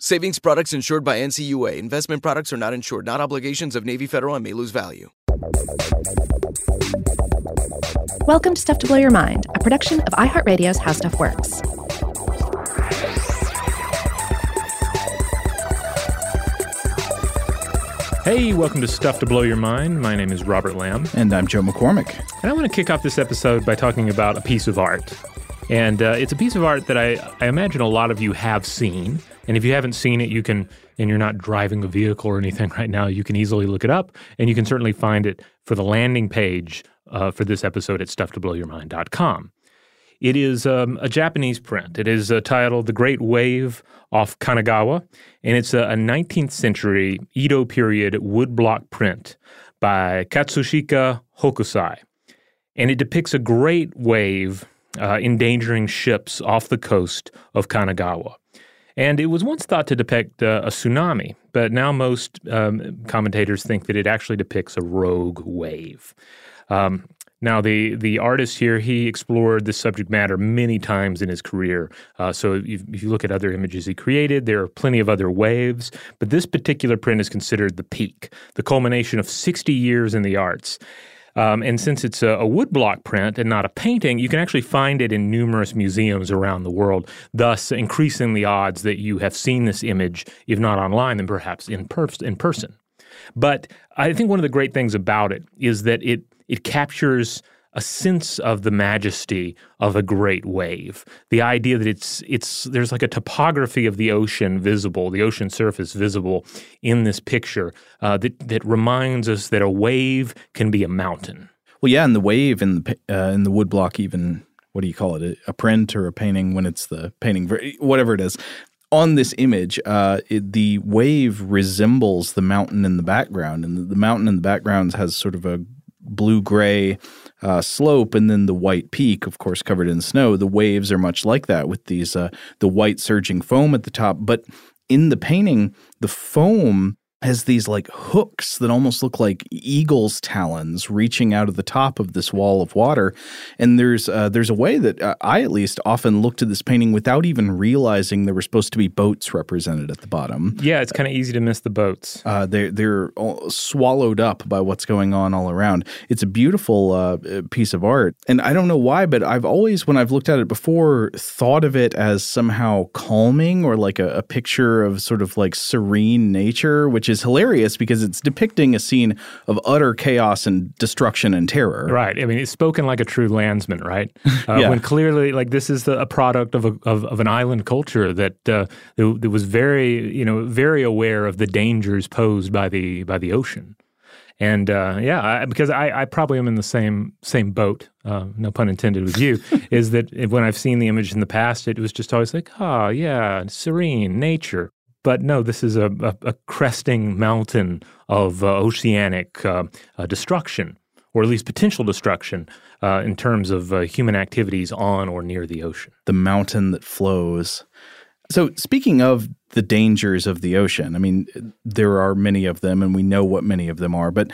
Savings products insured by NCUA. Investment products are not insured, not obligations of Navy Federal and may lose value. Welcome to Stuff to Blow Your Mind, a production of iHeartRadio's How Stuff Works. Hey, welcome to Stuff to Blow Your Mind. My name is Robert Lamb. And I'm Joe McCormick. And I want to kick off this episode by talking about a piece of art. And uh, it's a piece of art that I, I imagine a lot of you have seen. And if you haven't seen it, you can, and you're not driving a vehicle or anything right now, you can easily look it up. And you can certainly find it for the landing page uh, for this episode at stufftoblowyourmind.com. It is um, a Japanese print. It is uh, titled The Great Wave off Kanagawa, and it's a, a 19th century Edo period woodblock print by Katsushika Hokusai. And it depicts a great wave uh, endangering ships off the coast of Kanagawa. And it was once thought to depict uh, a tsunami, but now most um, commentators think that it actually depicts a rogue wave. Um, now, the the artist here, he explored this subject matter many times in his career. Uh, so, if, if, you look at other images he created, there are plenty of other waves, but this particular print is considered the peak, the culmination of 60 years in the arts. Um, and since it's a, a woodblock print and not a painting, you can actually find it in numerous museums around the world, thus increasing the odds that you have seen this image, if not online, then perhaps in, per- in person. But I think one of the great things about it is that it it captures a sense of the majesty of a great wave. The idea that it's it's there's like a topography of the ocean visible, the ocean surface visible in this picture uh, that that reminds us that a wave can be a mountain. Well, yeah, and the wave in the uh, in the woodblock even what do you call it? A print or a painting when it's the painting, whatever it is. On this image, uh, it, the wave resembles the mountain in the background, and the, the mountain in the background has sort of a blue gray uh, slope and then the white peak, of course, covered in snow. The waves are much like that with these uh, the white surging foam at the top. But in the painting, the foam has these like hooks that almost look like eagle's talons reaching out of the top of this wall of water. And there's uh, there's a way that uh, I at least often looked at this painting without even realizing there were supposed to be boats represented at the bottom. Yeah, it's kind of easy to miss the boats. Uh, they're they're swallowed up by what's going on all around. It's a beautiful uh, piece of art, and I don't know why, but I've always when I've looked at it before thought of it as somehow calming or like a, a picture of sort of like serene nature, which which is hilarious because it's depicting a scene of utter chaos and destruction and terror. Right. I mean, it's spoken like a true landsman, right? Uh, Yeah. When clearly, like, this is the, a product of, a, of of an island culture that uh, that that was very, you know, very aware of the dangers posed by the by the ocean. And uh, yeah, I, because I, I probably am in the same same boat, uh, no pun intended with you, is that when I've seen the image in the past, it was just always like, oh yeah, serene nature. But no, this is a, a, a cresting mountain of uh, oceanic uh, uh, destruction, or at least potential destruction, uh, in terms of uh, human activities on or near the ocean. the mountain that flows. So, speaking of the dangers of the ocean, I mean, there are many of them, and we know what many of them are, but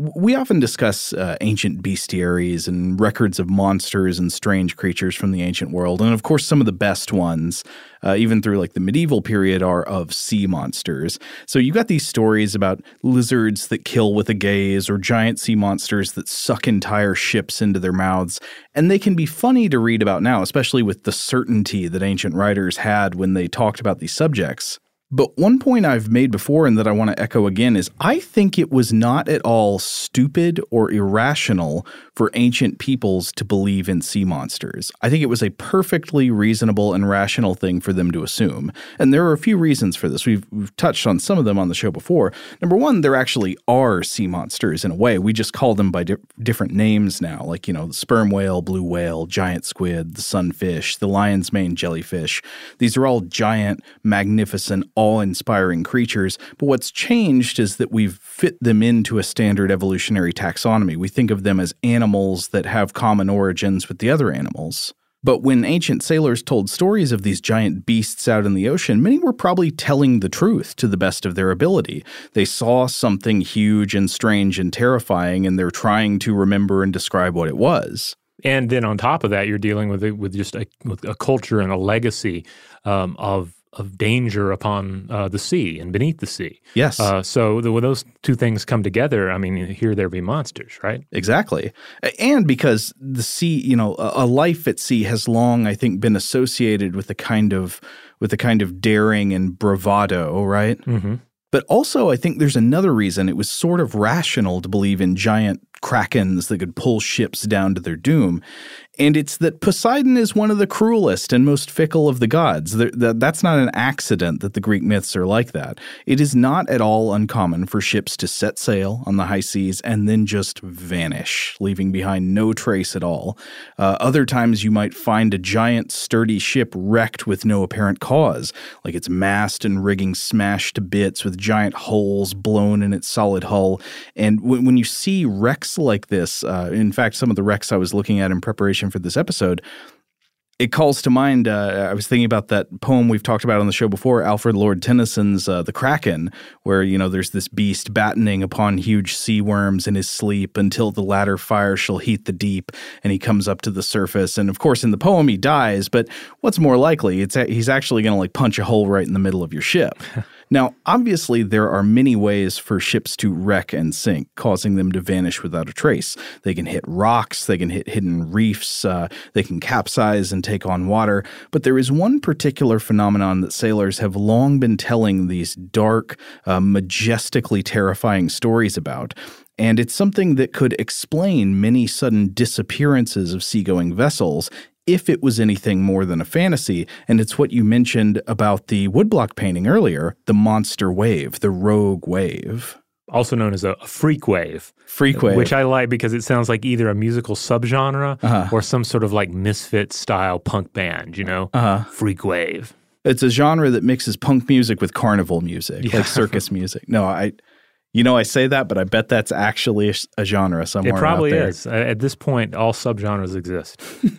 we often discuss uh, ancient bestiaries and records of monsters and strange creatures from the ancient world. And of course, some of the best ones, uh, even through like the medieval period, are of sea monsters. So you got these stories about lizards that kill with a gaze or giant sea monsters that suck entire ships into their mouths. And they can be funny to read about now, especially with the certainty that ancient writers had when they talked about these subjects. But one point I've made before and that I want to echo again is I think it was not at all stupid or irrational for ancient peoples to believe in sea monsters. I think it was a perfectly reasonable and rational thing for them to assume. And there are a few reasons for this. We've, we've touched on some of them on the show before. Number one, there actually are sea monsters in a way. We just call them by di- different names now, like, you know, the sperm whale, blue whale, giant squid, the sunfish, the lion's mane jellyfish. These are all giant, magnificent, awe inspiring creatures. But what's changed is that we've fit them into a standard evolutionary taxonomy. We think of them as animals that have common origins with the other animals. But when ancient sailors told stories of these giant beasts out in the ocean, many were probably telling the truth to the best of their ability. They saw something huge and strange and terrifying, and they're trying to remember and describe what it was. And then on top of that, you're dealing with it- with just a, with a culture and a legacy um, of of danger upon uh, the sea and beneath the sea. Yes. Uh, so the, when those two things come together, I mean, here there be monsters, right? Exactly. And because the sea, you know, a a life at sea has long, I think, been associated with a kind of with a kind of daring and bravado, right? Mm-hmm. But also, I think there's another reason it was sort of rational to believe in giant krakens that could pull ships down to their doom. And it's that Poseidon is one of the cruelest and most fickle of the gods. That- That's not an accident that the Greek myths are like that. It is not at all uncommon for ships to set sail on the high seas and then just vanish, leaving behind no trace at all. Uh, other times, you might find a giant, sturdy ship wrecked with no apparent cause, like its mast and rigging smashed to bits with giant holes blown in its solid hull. And when, when you see wrecks like this, uh, in fact, some of the wrecks I was looking at in preparation for this episode, it calls to mind. Uh, I was thinking about that poem we've talked about on the show before, Alfred Lord Tennyson's uh, "The Kraken," where you know there's this beast battening upon huge sea worms in his sleep until the latter fire shall heat the deep, and he comes up to the surface. And of course, in the poem, he dies. But what's more likely? It's he's actually going to like punch a hole right in the middle of your ship. Now, obviously, there are many ways for ships to wreck and sink, causing them to vanish without a trace. They can hit rocks, they can hit hidden reefs, uh, they can capsize and take on water. But there is one particular phenomenon that sailors have long been telling these dark, uh, majestically terrifying stories about. And it's something that could explain many sudden disappearances of seagoing vessels if it was anything more than a fantasy. And it's what you mentioned about the woodblock painting earlier the monster wave, the rogue wave. Also known as a, a freak wave. Freak wave. Which I like because it sounds like either a musical subgenre Uh-huh. or some sort of like misfit style punk band, you know? Uh-huh. Freak wave. It's a genre that mixes punk music with carnival music, Yeah. like circus music. No, I, you know, I say that, but I bet that's actually a, genre somewhere. It probably is. At this point, all subgenres exist.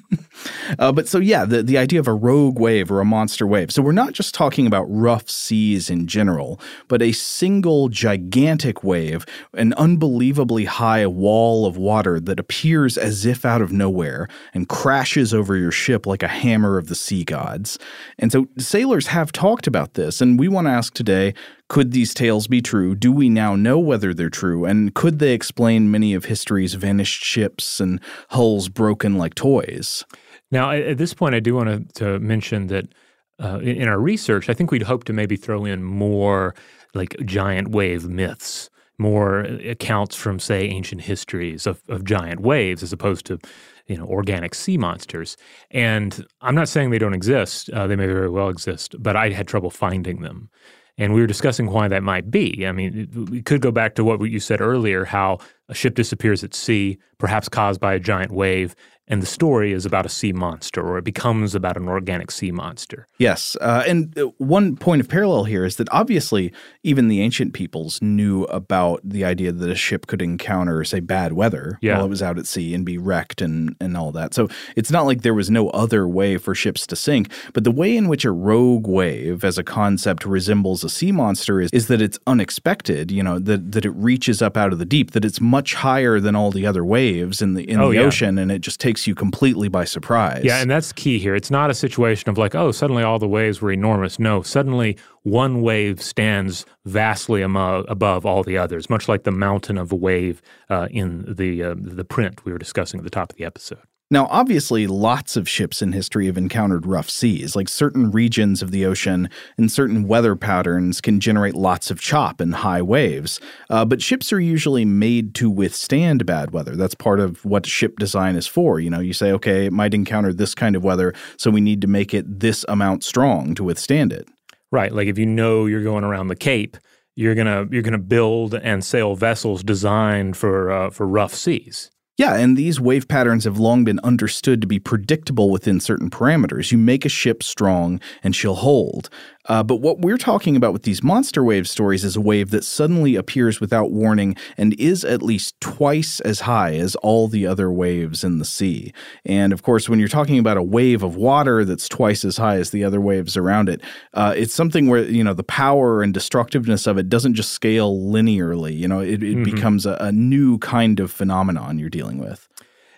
Uh, but so yeah, the the idea of a rogue wave or a monster wave. So we're not just talking about rough seas in general, but a single gigantic wave, an unbelievably high wall of water that appears as if out of nowhere and crashes over your ship like a hammer of the sea gods. And so sailors have talked about this, and we want to ask today. Could these tales be true? Do we now know whether they're true? And could they explain many of history's vanished ships and hulls broken like toys? Now, at this point, I do want to, mention that uh, in, in our research, I think we'd hope to maybe throw in more like giant wave myths, more accounts from, say, ancient histories of, of giant waves as opposed to you know organic sea monsters. And I'm not saying they don't exist; uh, they may very well exist, but I had trouble finding them. And we were discussing why that might be. I mean, we could go back to what you said earlier how a ship disappears at sea, perhaps caused by a giant wave, and the story is about a sea monster or it becomes about an organic sea monster. Yes. Uh, and uh, one point of parallel here is that obviously even the ancient peoples knew about the idea that a ship could encounter, say, bad weather yeah. while it was out at sea and be wrecked and, and all that. So it's not like there was no other way for ships to sink. But the way in which a rogue wave as a concept resembles a sea monster is, is that it's unexpected, you know, that, that it reaches up out of the deep, that it's much higher than all the other waves in the, in oh, the yeah. ocean and it just takes you completely by surprise. Yeah, and that's key here. It's not a situation of like, oh, suddenly all the waves were enormous. No, suddenly one wave stands vastly amo- above all the others, much like the mountain of a wave uh, in the uh, the print we were discussing at the top of the episode. Now, obviously, lots of ships in history have encountered rough seas. Like certain regions of the ocean and certain weather patterns can generate lots of chop and high waves. Uh, but ships are usually made to withstand bad weather. That's part of what ship design is for. You know, you say, okay, it might encounter this kind of weather, so we need to make it this amount strong to withstand it. Right. Like if you know you're going around the Cape, you're gonna you're gonna build and sail vessels designed for uh, for rough seas. Yeah, and these wave patterns have long been understood to be predictable within certain parameters. You make a ship strong and she'll hold. Uh, but what we're talking about with these monster wave stories is a wave that suddenly appears without warning and is at least twice as high as all the other waves in the sea. And of course, when you're talking about a wave of water that's twice as high as the other waves around it, uh, it's something where you know the power and destructiveness of it doesn't just scale linearly. You know, it, it mm-hmm. becomes a, a new kind of phenomenon you're dealing with.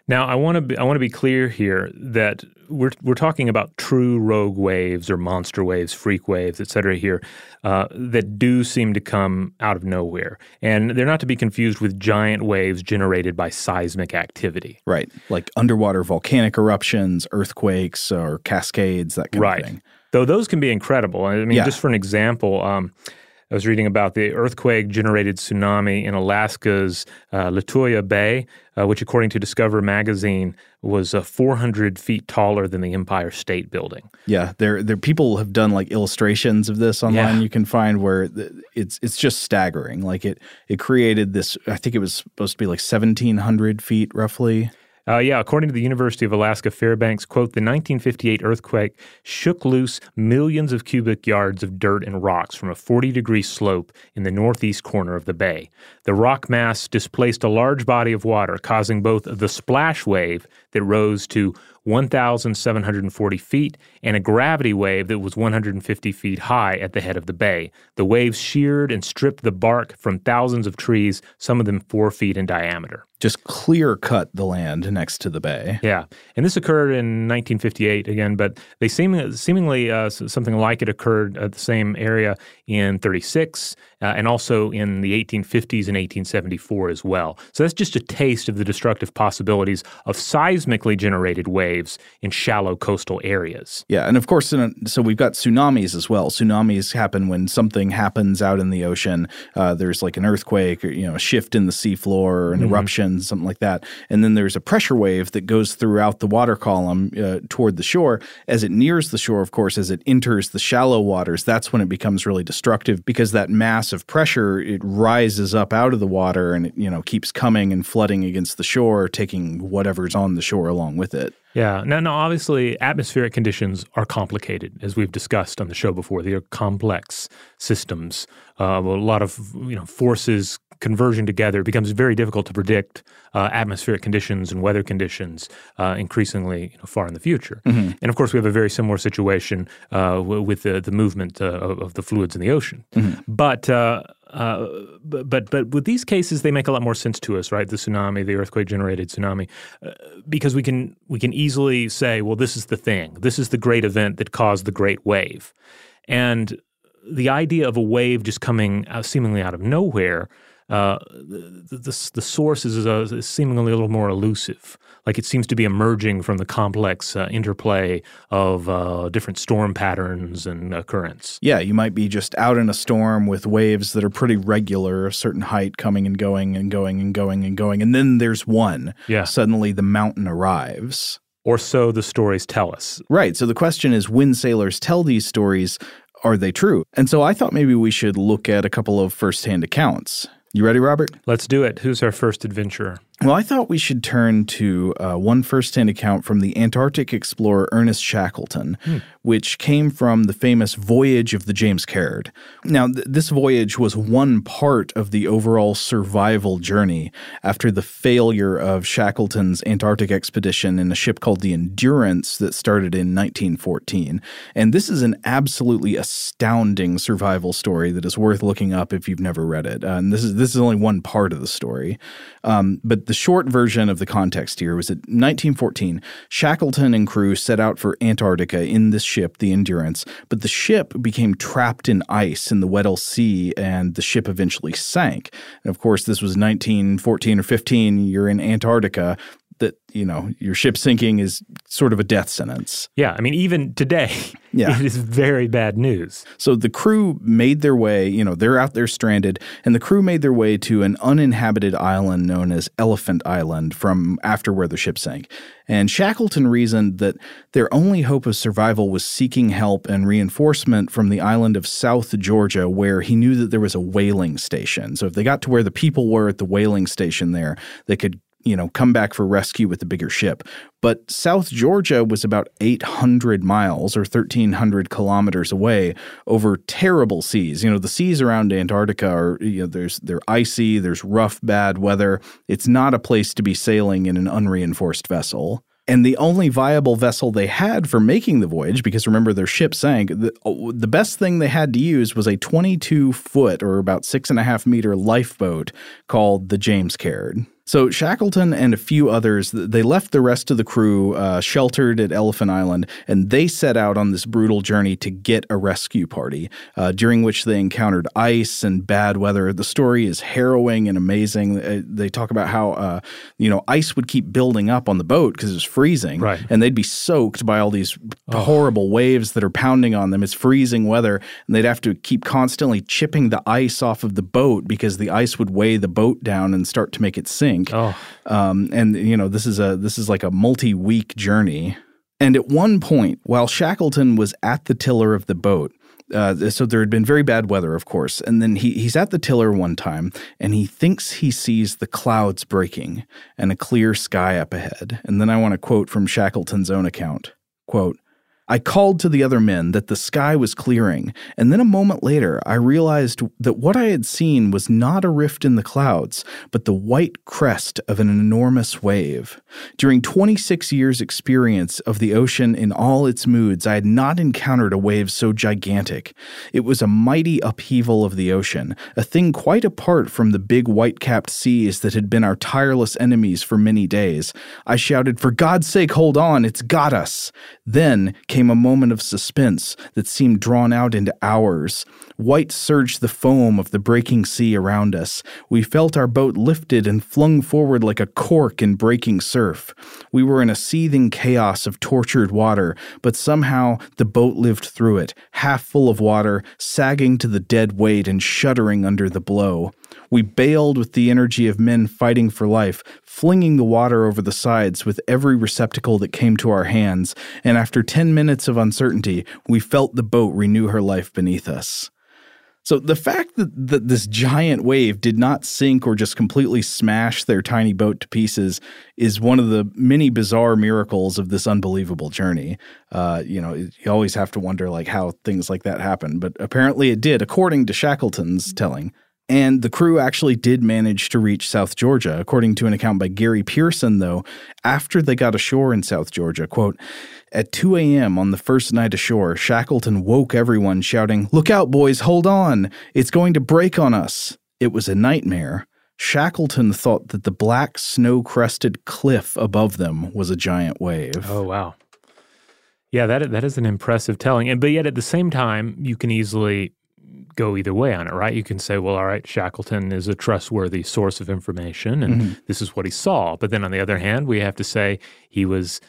Now, I want to be, I want to be clear here that we're we're talking about true rogue waves or monster waves, freak waves, et cetera. Here uh, that do seem to come out of nowhere, and they're not to be confused with giant waves generated by seismic activity. Right, like underwater volcanic eruptions, earthquakes, or cascades, that kind right. of thing. Though those can be incredible. I mean, Yeah. just for an example. Um, I was reading about the earthquake generated tsunami in Alaska's uh, Lituya Bay, uh, which, according to Discover magazine, was uh, 400 feet taller than the Empire State Building. Yeah, there there people have done like illustrations of this online. Yeah. You can find where it's it's just staggering. Like it it created this. I think it was supposed to be like seventeen hundred feet roughly. Uh, yeah, according to the University of Alaska Fairbanks, quote, the 1958 earthquake shook loose millions of cubic yards of dirt and rocks from a 40 degree slope in the northeast corner of the bay. The rock mass displaced a large body of water, causing both the splash wave that rose to 1,740 feet and a gravity wave that was 150 feet high at the head of the bay. The waves sheared and stripped the bark from thousands of trees, some of them four feet in diameter. Just clear cut the land next to the bay. Yeah, and this occurred in 1958 again, but they seem seemingly uh, something like it occurred at the same area in 36 uh, and also in the 1850s and 1874 as well. So that's just a taste of the destructive possibilities of seismically generated waves in shallow coastal areas. Yeah, and of course, in a, so we've got tsunamis as well. Tsunamis happen when something happens out in the ocean. Uh, there's like an earthquake, or you know, a shift in the seafloor, or an eruption, something like that. And then there's a pressure wave that goes throughout the water column uh, toward the shore. As it nears the shore, of course, as it enters the shallow waters, that's when it becomes really destructive because that mass of pressure it rises up out of the water and it you know keeps coming and flooding against the shore, taking whatever's on the shore along with it. Yeah. Now, now, obviously, atmospheric conditions are complicated, as we've discussed on the show before. They are complex systems. Uh, a lot of you know forces converging together. It becomes very difficult to predict uh, atmospheric conditions and weather conditions uh, increasingly you know, far in the future. And of course, we have a very similar situation uh, w- with the, the movement uh, of, of the fluids in the ocean. But uh, but, but but with these cases, they make a lot more sense to us, right? The tsunami, the earthquake-generated tsunami, uh, because we can we can easily say, well, this is the thing. This is the great event that caused the great wave, and the idea of a wave just coming uh, seemingly out of nowhere uh, the, the, the source is, uh, is seemingly a little more elusive. Like it seems to be emerging from the complex uh, interplay of uh, different storm patterns and currents. Yeah, you might be just out in a storm with waves that are pretty regular, a certain height coming and going and going and going and going. And then there's one. Yeah. Suddenly the mountain arrives. Or so the stories tell us. Right. So the question is when sailors tell these stories, are they true? And so I thought maybe we should look at a couple of firsthand accounts. You ready, Robert? Let's do it. Who's our first adventurer? Well, I thought we should turn to uh, one first-hand account from the Antarctic explorer Ernest Shackleton, hmm. Which came from the famous voyage of the James Caird. Now, th- this voyage was one part of the overall survival journey after the failure of Shackleton's Antarctic expedition in a ship called the Endurance that started in 1914. And this is an absolutely astounding survival story that is worth looking up if you've never read it. Uh, and this is this is only one part of the story, um, but the short version of the context here was that 1914, Shackleton and crew set out for Antarctica in this ship, the Endurance, but the ship became trapped in ice in the Weddell Sea and the ship eventually sank. And of course, this was 1914 or 15. You're in Antarctica that you know your ship sinking is sort of a death sentence. Yeah, I mean even today, yeah. it is very bad news. So the crew made their way, you know, they're out there stranded, and the crew made their way to an uninhabited island known as Elephant Island from after where the ship sank. And Shackleton reasoned that their only hope of survival was seeking help and reinforcement from the island of South Georgia, where he knew that there was a whaling station. So if they got to where the people were at the whaling station there, they could you know, come back for rescue with the bigger ship. But South Georgia was about 800 miles or 1,300 kilometers away over terrible seas. You know, the seas around Antarctica are, you know, there's they're icy, there's rough, bad weather. It's not a place to be sailing in an unreinforced vessel. And the only viable vessel they had for making the voyage, because remember their ship sank, the, oh, the best thing they had to use was a 22 foot or about six and a half meter lifeboat called the James Caird. So Shackleton and a few others, they left the rest of the crew uh, sheltered at Elephant Island, and they set out on this brutal journey to get a rescue party, uh, during which they encountered ice and bad weather. The story is harrowing and amazing. Uh, they talk about how uh, you know ice would keep building up on the boat because it was freezing, right. and they'd be soaked by all these oh. horrible waves that are pounding on them. It's freezing weather, and they'd have to keep constantly chipping the ice off of the boat because the ice would weigh the boat down and start to make it sink. Oh. Um, and you know, this is a this is like a multi-week journey. And at one point, while Shackleton was at the tiller of the boat, uh, so there had been very bad weather, of course. And then he, he's at the tiller one time and he thinks he sees the clouds breaking and a clear sky up ahead. And then I want to quote from Shackleton's own account quote, I called to the other men that the sky was clearing, and then a moment later I realized that what I had seen was not a rift in the clouds, but the white crest of an enormous wave. During 26 years' experience of the ocean in all its moods, I had not encountered a wave so gigantic. It was a mighty upheaval of the ocean, a thing quite apart from the big white capped seas that had been our tireless enemies for many days. I shouted, For God's sake, hold on, it's got us. Then, came a moment of suspense that seemed drawn out into hours. White surged the foam of the breaking sea around us. We felt our boat lifted and flung forward like a cork in breaking surf. We were in a seething chaos of tortured water, but somehow the boat lived through it, half full of water, sagging to the dead weight and shuddering under the blow. We bailed with the energy of men fighting for life, flinging the water over the sides with every receptacle that came to our hands, and after 10 minutes of uncertainty, we felt the boat renew her life beneath us. So the fact that, that this giant wave did not sink or just completely smash their tiny boat to pieces is one of the many bizarre miracles of this unbelievable journey. Uh, you know, you always have to wonder like how things like that happen, but apparently it did, according to Shackleton's telling. And the crew actually did manage to reach South Georgia. According to an account by Gary Pearson, though, after they got ashore in South Georgia, quote, at 2 a.m. on the first night ashore, Shackleton woke everyone shouting, Look out, boys, hold on! It's going to break on us! It was a nightmare. Shackleton thought that the black snow crested cliff above them was a giant wave. Oh, wow. Yeah, that, that is an impressive telling. And, but yet at the same time, you can easily go either way on it, right? You can say, well, all right, Shackleton is a trustworthy source of information and mm-hmm. this is what he saw. But then on the other hand, we have to say he was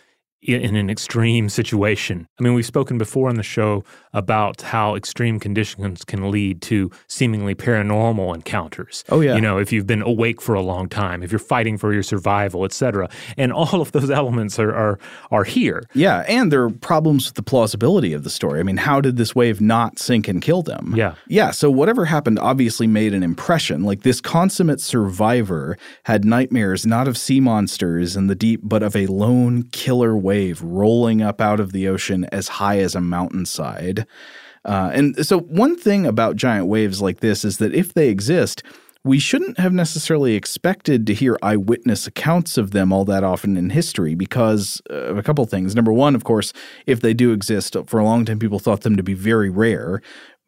in an extreme situation. I mean, we've spoken before on the show about how extreme conditions can lead to seemingly paranormal encounters. Oh yeah. You know, if you've been awake for a long time, if you're fighting for your survival, etc. And all of those elements are are are here. Yeah, and there are problems with the plausibility of the story. I mean, how did this wave not sink and kill them? Yeah. Yeah, so whatever happened obviously made an impression. Like this consummate survivor had nightmares not of sea monsters in the deep but of a lone killer wave wave rolling up out of the ocean as high as a mountainside. Uh, and so, one thing about giant waves like this is that if they exist, we shouldn't have necessarily expected to hear eyewitness accounts of them all that often in history because of a couple things. Number one, of course, if they do exist, for a long time people thought them to be very rare.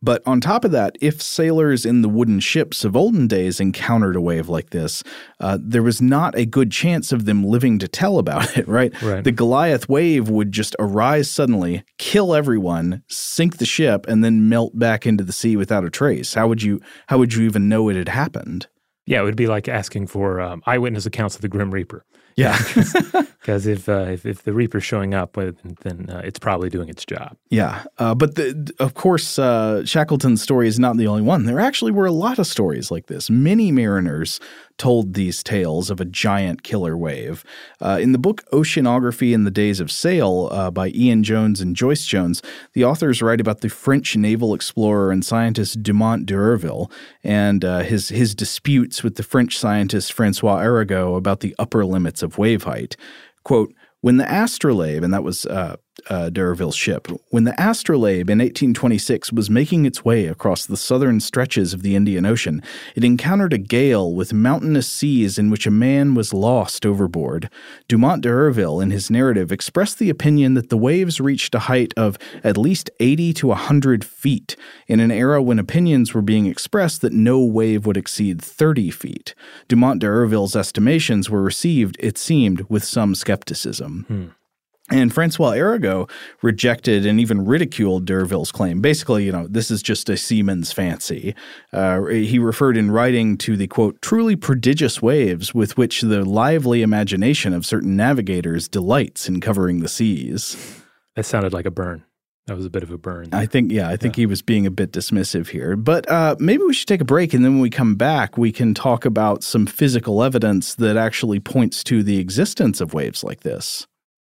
But on top of that, if sailors in the wooden ships of olden days encountered a wave like this, uh, there was not a good chance of them living to tell about it, right? right? The Goliath wave would just arise suddenly, kill everyone, sink the ship, and then melt back into the sea without a trace. How would you how would you even know it had happened? Yeah, it would be like asking for um, eyewitness accounts of the Grim Reaper. Yeah, because if, uh, if, if the Reaper's showing up, then uh, it's probably doing its job. Yeah, uh, but the, of course, uh, Shackleton's story is not the only one. There actually were a lot of stories like this. Many mariners told these tales of a giant killer wave. Uh, in the book Oceanography in the Days of Sail uh, by Ian Jones and Joyce Jones, the authors write about the French naval explorer and scientist Dumont d'Urville and uh, his, his disputes with the French scientist Francois Arago about the upper limits of wave height. Quote, when the astrolabe, and that was uh, uh, D'Urville's ship, when the Astrolabe in 1826 was making its way across the southern stretches of the Indian Ocean, it encountered a gale with mountainous seas in which a man was lost overboard. Dumont d'Urville, in his narrative, expressed the opinion that the waves reached a height of at least 80 to 100 feet, in an era when opinions were being expressed that no wave would exceed 30 feet. Dumont d'Urville's estimations were received, it seemed, with some skepticism. Hmm. And Francois Arago rejected and even ridiculed D'Urville's claim. Basically, you know, this is just a seaman's fancy. Uh, he referred in writing to the quote, truly prodigious waves with which the lively imagination of certain navigators delights in covering the seas. That sounded like a burn. That was a bit of a burn. I think, yeah, I think yeah. he was being a bit dismissive here. But uh, maybe we should take a break, and then when we come back, we can talk about some physical evidence that actually points to the existence of waves like this.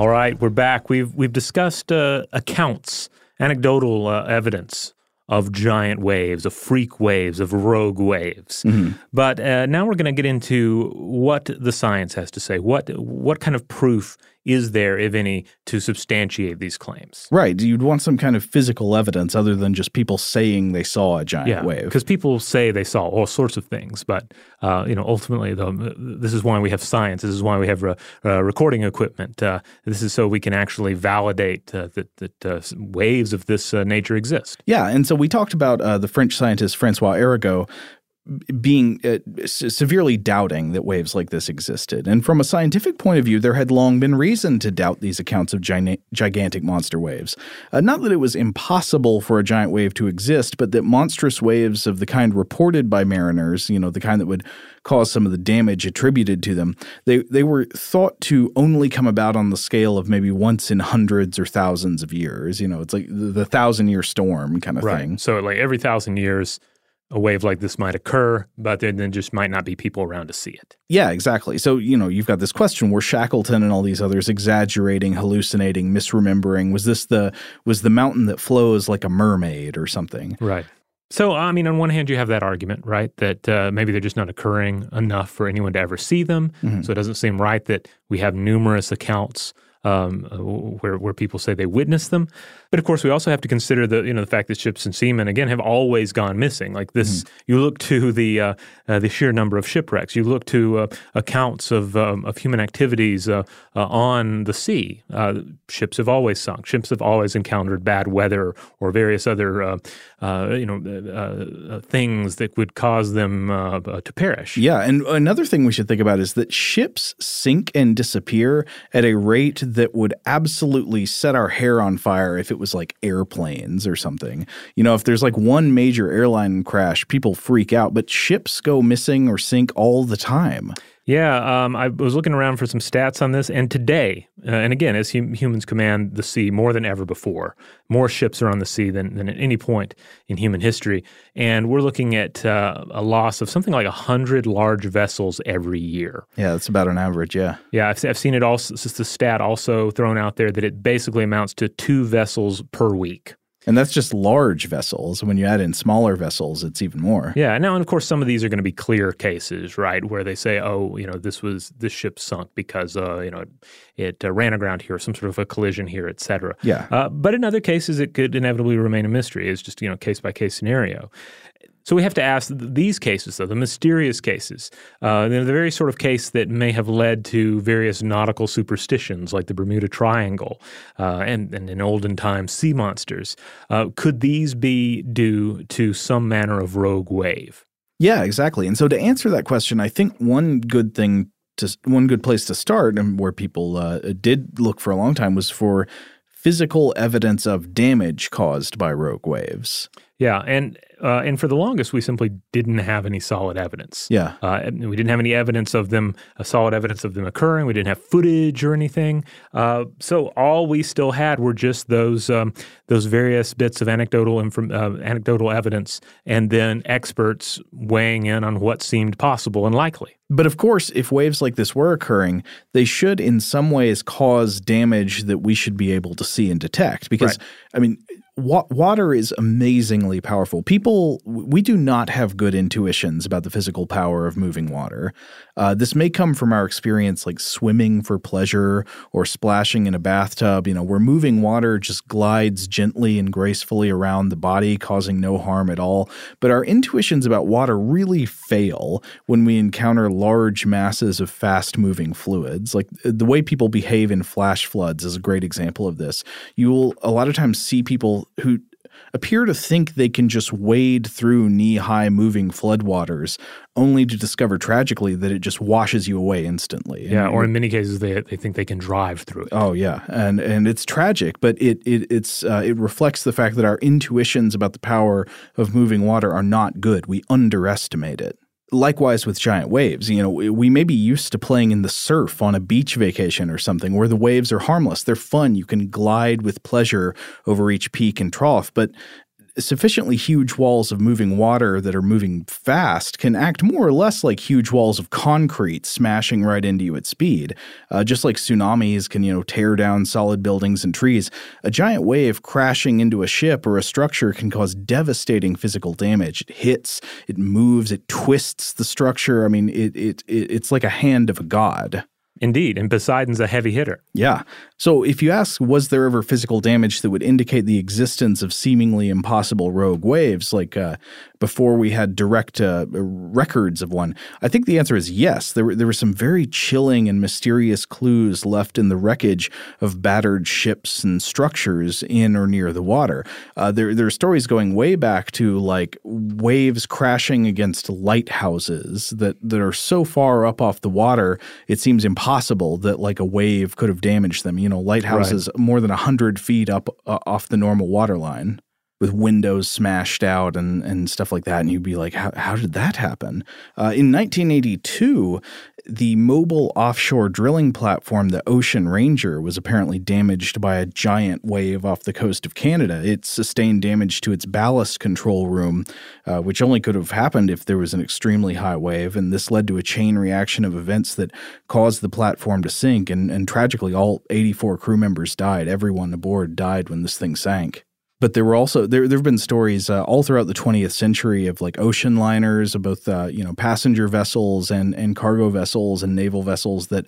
All right, we're back. We've we've discussed uh, accounts, anecdotal uh, evidence of giant waves, of freak waves, of rogue waves. Mm-hmm. But uh, now we're going to get into what the science has to say. What what kind of proof is there, if any, to substantiate these claims? Right. You'd want some kind of physical evidence other than just people saying they saw a giant yeah, wave. because people say they saw all sorts of things, but uh, you know, ultimately, though, this is why we have science. This is why we have uh, uh, recording equipment. Uh, this is so we can actually validate uh, that that uh, waves of this nature exist. Yeah, and so we talked about the French scientist Francois Arago being uh, severely doubting that waves like this existed. And from a scientific point of view, there had long been reason to doubt these accounts of gigantic monster waves. Uh, not that it was impossible for a giant wave to exist, but that monstrous waves of the kind reported by mariners, you know, the kind that would cause some of the damage attributed to them, they, they were thought to only come about on the scale of maybe once in hundreds or thousands of years. You know, it's like the, the thousand year storm kind of right. thing. So, like every thousand years, a wave like this might occur, but there then just might not be people around to see it. Yeah, exactly. So, you know, you've got this question were Shackleton and all these others exaggerating, hallucinating, misremembering? Was this the was the mountain that flows like a mermaid or something? Right. So, I mean, on one hand, you have that argument, right? That uh, maybe they're just not occurring enough for anyone to ever see them. Mm-hmm. So it doesn't seem right that we have numerous accounts um, where where people say they witnessed them. But of course, we also have to consider the you know the fact that ships and seamen again have always gone missing. Like this, Mm-hmm. you look to the uh, uh, the sheer number of shipwrecks. You look to uh, accounts of um, of human activities uh, uh, on the sea. Uh, ships have always sunk. Ships have always encountered bad weather or various other you know things that would cause them to perish. Yeah, and another thing we should think about is that ships sink and disappear at a rate that would absolutely set our hair on fire if it was like airplanes or something. You know, if there's like one major airline crash, people freak out, but ships go missing or sink all the time. Yeah, um, I was looking around for some stats on this, and today, uh, and again, as hum- humans command the sea more than ever before, more ships are on the sea than, than at any point in human history, and we're looking at uh, a loss of something like hundred large vessels every year. Yeah, that's about an average. Yeah, yeah, I've, I've seen it also. It's the stat also thrown out there that it basically amounts to two vessels per week. And that's just large vessels. When you add in smaller vessels, it's even more. Yeah. Now, and of course, some of these are going to be clear cases, right, where they say, "Oh, you know, this was this ship sunk because uh, you know it, uh, ran aground here, some sort of a collision here, et cetera." Yeah. Uh, but in other cases, it could inevitably remain a mystery. It's just you know case by case scenario. So we have to ask these cases, though, the mysterious cases, uh, the very sort of case that may have led to various nautical superstitions like the Bermuda Triangle uh, and, and, in olden times, sea monsters. Uh, could these be due to some manner of rogue wave? Yeah, exactly. And so to answer that question, I think one good thing to one good place to start, and where people uh, did look for a long time, was for physical evidence of damage caused by rogue waves. Yeah, and uh, and for the longest, we simply didn't have any solid evidence. Yeah, uh, we didn't have any evidence of them, a solid evidence of them occurring. We didn't have footage or anything. Uh, so all we still had were just those um, those various bits of anecdotal inform- uh, anecdotal evidence, and then experts weighing in on what seemed possible and likely. But of course, if waves like this were occurring, they should in some ways cause damage that we should be able to see and detect. Because, right. I mean, wa- water is amazingly powerful. People, we do not have good intuitions about the physical power of moving water. Uh, this may come from our experience like swimming for pleasure or splashing in a bathtub, you know, where moving water just glides gently and gracefully around the body, causing no harm at all. But our intuitions about water really fail when we encounter large masses of fast moving fluids. Like the way people behave in flash floods is a great example of this. You will a lot of times see people who appear to think they can just wade through knee high moving floodwaters, only to discover tragically that it just washes you away instantly. Yeah, and, or in many cases, they, they think they can drive through it. Oh, yeah. And, and it's tragic, but it, it, it's, uh, it reflects the fact that our intuitions about the power of moving water are not good. We underestimate it likewise with giant waves. You know we may be used to playing in the surf on a beach vacation or something where the waves are harmless. They're fun. You can glide with pleasure over each peak and trough. But sufficiently huge walls of moving water that are moving fast can act more or less like huge walls of concrete smashing right into you at speed. Uh, just like tsunamis can, you know, tear down solid buildings and trees, a giant wave crashing into a ship or a structure can cause devastating physical damage. It hits, it moves, it twists the structure. I mean, it, it, it it's like a hand of a god. Indeed, and Poseidon's a heavy hitter. Yeah. So if you ask, was there ever physical damage that would indicate the existence of seemingly impossible rogue waves, like uh, before we had direct uh, records of one? I think the answer is yes. There were, there were some very chilling and mysterious clues left in the wreckage of battered ships and structures in or near the water. Uh, there, there are stories going way back to like waves crashing against lighthouses that, that are so far up off the water, it seems impossible that like a wave could have damaged them. You know, lighthouses right. more than 100 feet up uh, off the normal water line with windows smashed out and, and stuff like that. And you'd be like, how, how did that happen? Uh, in 1982, the mobile offshore drilling platform, the Ocean Ranger, was apparently damaged by a giant wave off the coast of Canada. It sustained damage to its ballast control room, uh, which only could have happened if there was an extremely high wave. And this led to a chain reaction of events that caused the platform to sink. And, and tragically, all 84 crew members died. Everyone aboard died when this thing sank but there were also there there have been stories uh, all throughout the 20th century of like ocean liners, of both uh, you know passenger vessels and and cargo vessels and naval vessels that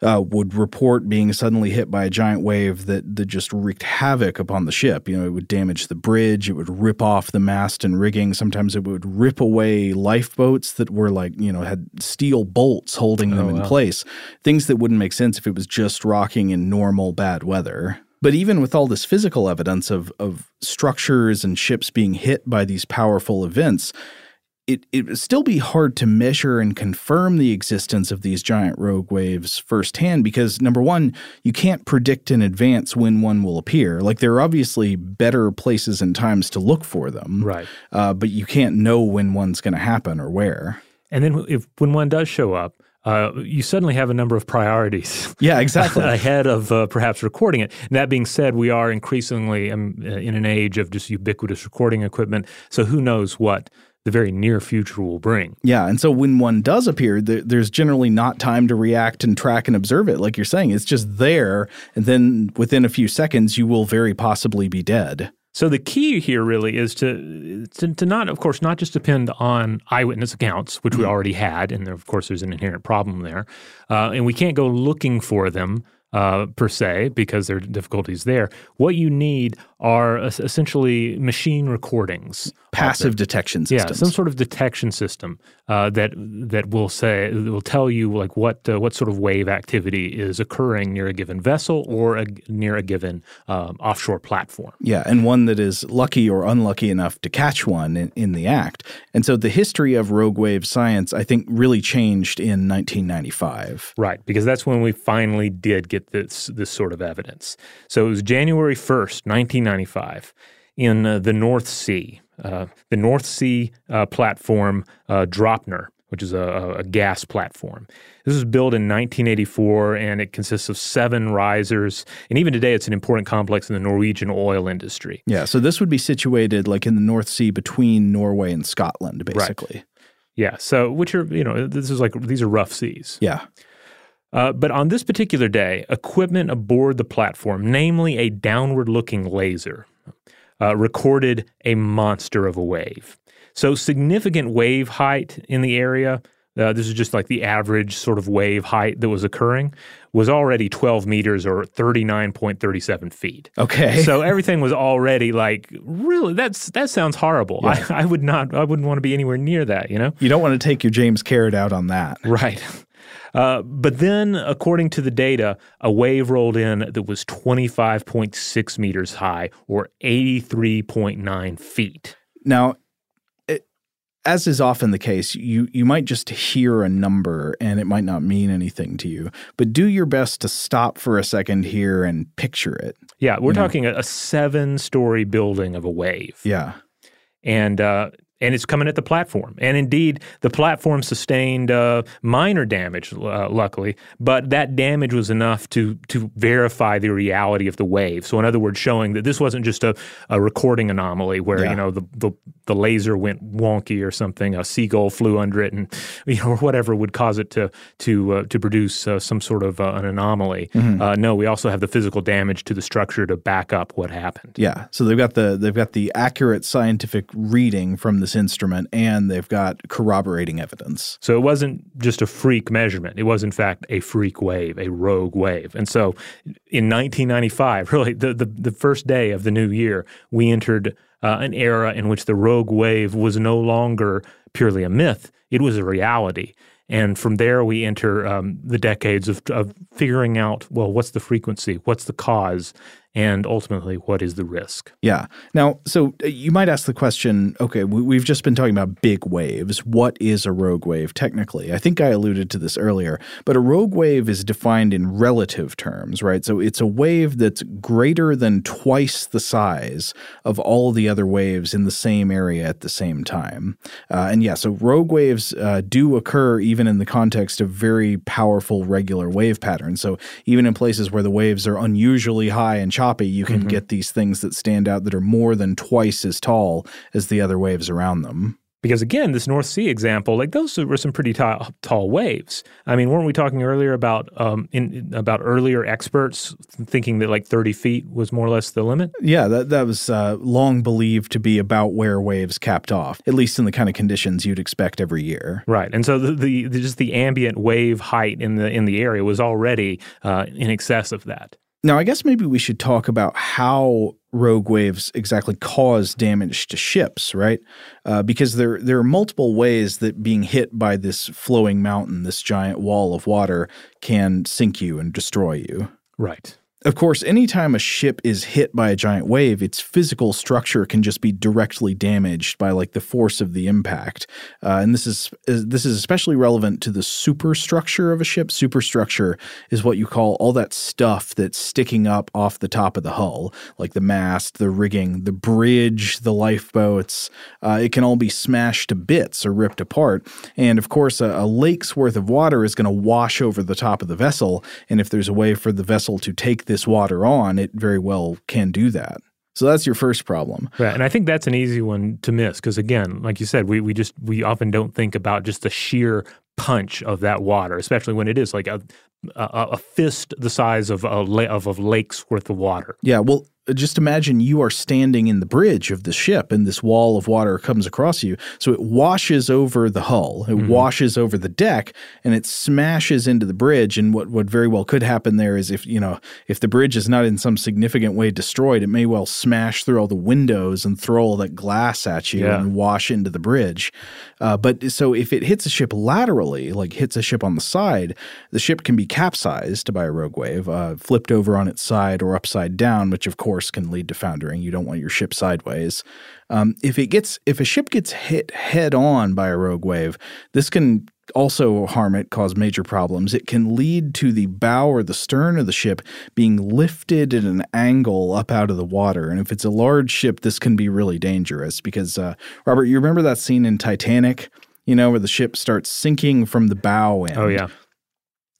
uh, would report being suddenly hit by a giant wave that that just wreaked havoc upon the ship. You know, it would damage the bridge, it would rip off the mast and rigging. Sometimes it would rip away lifeboats that were like you know had steel bolts holding them oh, in wow. place. Things that wouldn't make sense if it was just rocking in normal bad weather. But even with all this physical evidence of, of structures and ships being hit by these powerful events, it, it would still be hard to measure and confirm the existence of these giant rogue waves firsthand because, number one, you can't predict in advance when one will appear. Like, there are obviously better places and times to look for them. Right. Uh, but you can't know when one's going to happen or where. And then if when one does show up, uh, you suddenly have a number of priorities. Yeah, exactly. ahead of uh, perhaps recording it. And that being said, we are increasingly um, uh, in an age of just ubiquitous recording equipment. So who knows what the very near future will bring. Yeah. And so when one does appear, there, there's generally not time to react and track and observe it. Like you're saying, it's just there. And then within a few seconds, you will very possibly be dead. So the key here really is to, to, to not, of course, not just depend on eyewitness accounts, which we mm-hmm. already had, and of course there's an inherent problem there, uh, and we can't go looking for them uh, per se, because there are difficulties there. What you need are essentially machine recordings, Passive detection yeah, some sort of detection system uh, that that will say that will tell you like what uh, what sort of wave activity is occurring near a given vessel or a, near a given um, offshore platform. Yeah, and one that is lucky or unlucky enough to catch one in, in the act. And so the history of rogue wave science, I think, really changed in 1995. Right, because that's when we finally did get this this sort of evidence. So it was January first, nineteen ninety five, in uh, the North Sea, uh, the North Sea uh, platform uh, Draupner, which is a, a gas platform. This was built in 1984, and it consists of seven risers. And even today, it's an important complex in the Norwegian oil industry. Yeah, so this would be situated like in the North Sea between Norway and Scotland, basically. Right. Yeah, so which are you know this is like these are rough seas. Yeah. Uh, but on this particular day, equipment aboard the platform, namely a downward looking laser, uh, recorded a monster of a wave. So, significant wave height in the area, uh, this is just like the average sort of wave height that was occurring, was already 12 meters or 39.37 feet. Okay. So everything was already like really that's that sounds horrible. I, I would not I wouldn't want to be anywhere near that, you know? you don't want to take your James Carrot out on that. Right. Uh, but then, according to the data, a wave rolled in that was 25.6 meters high or 83.9 feet. Now, it, as is often the case, you you might just hear a number and it might not mean anything to you. But do your best to stop for a second here and picture it. Yeah, we're talking a, a seven story building of a wave. Yeah. And, uh, and it's coming at the platform. And indeed, the platform sustained uh, minor damage, uh, luckily, but that damage was enough to to verify the reality of the wave. So, in other words, showing that this wasn't just a, a recording anomaly where Yeah. you know the, the the laser went wonky or something, a seagull flew under it, and you know or whatever would cause it to to uh, to produce uh, some sort of uh, an anomaly. Uh, no, we also have the physical damage to the structure to back up what happened. Yeah. So they've got the they've got the accurate scientific reading from this instrument and they've got corroborating evidence. So it wasn't just a freak measurement. It was, in fact, a freak wave, a rogue wave. And so in 1995, really the, the, the first day of the new year, we entered uh, an era in which the rogue wave was no longer purely a myth, it was a reality. And from there, we enter um, the decades of, of figuring out well, what's the frequency, what's the cause, and ultimately, what is the risk? Yeah. Now, so uh, you might ask the question okay, we, we've just been talking about big waves. What is a rogue wave technically? I think I alluded to this earlier, but a rogue wave is defined in relative terms, right? So it's a wave that's greater than twice the size of all the other waves in the same area at the same time. Uh, and yeah, so rogue waves uh, do occur even in the context of very powerful regular wave patterns. So even in places where the waves are unusually high and choppy, you can get these things that stand out that are more than twice as tall as the other waves around them. Because again, this North Sea example, like those were some pretty tall, tall waves. I mean, weren't we talking earlier about um, in, about earlier experts thinking that like thirty feet was more or less the limit? Yeah, that that was uh, long believed to be about where waves capped off, at least in the kind of conditions you'd expect every year. Right, and so the, the, the just the ambient wave height in the in the area was already uh, in excess of that. Now, I guess maybe we should talk about how rogue waves exactly cause damage to ships, right? Uh, because there there are multiple ways that being hit by this flowing mountain, this giant wall of water, can sink you and destroy you. Right. Of course, anytime a ship is hit by a giant wave, its physical structure can just be directly damaged by like the force of the impact. Uh, and this is, is this is especially relevant to the superstructure of a ship. Superstructure is what you call all that stuff that's sticking up off the top of the hull, like the mast, the rigging, the bridge, the lifeboats. Uh, it can all be smashed to bits or ripped apart. And of course, a, a lake's worth of water is going to wash over the top of the vessel. And if there's a way for the vessel to take this water on, it very well can do that. So that's your first problem. Right, and I think that's an easy one to miss because again, like you said, we we just we often don't think about just the sheer punch of that water, especially when it is like a a, a fist the size of a la- of a lake's worth of water. Yeah, well, just imagine you are standing in the bridge of the ship and this wall of water comes across you. So it washes over the hull, it mm-hmm. washes over the deck, and it smashes into the bridge. And what, what very well could happen there is if, you know, if the bridge is not in some significant way destroyed, it may well smash through all the windows and throw all that glass at you yeah. and wash into the bridge. Uh, but so if it hits a ship laterally, like hits a ship on the side, the ship can be capsized by a rogue wave, uh, flipped over on its side or upside down, which of course can lead to foundering. You don't want your ship sideways. Um, if it gets if a ship gets hit head on by a rogue wave, this can also harm it, cause major problems. It can lead to the bow or the stern of the ship being lifted at an angle up out of the water. And if it's a large ship, this can be really dangerous because, uh, Robert, you remember that scene in Titanic, you know, where the ship starts sinking from the bow end? Oh, yeah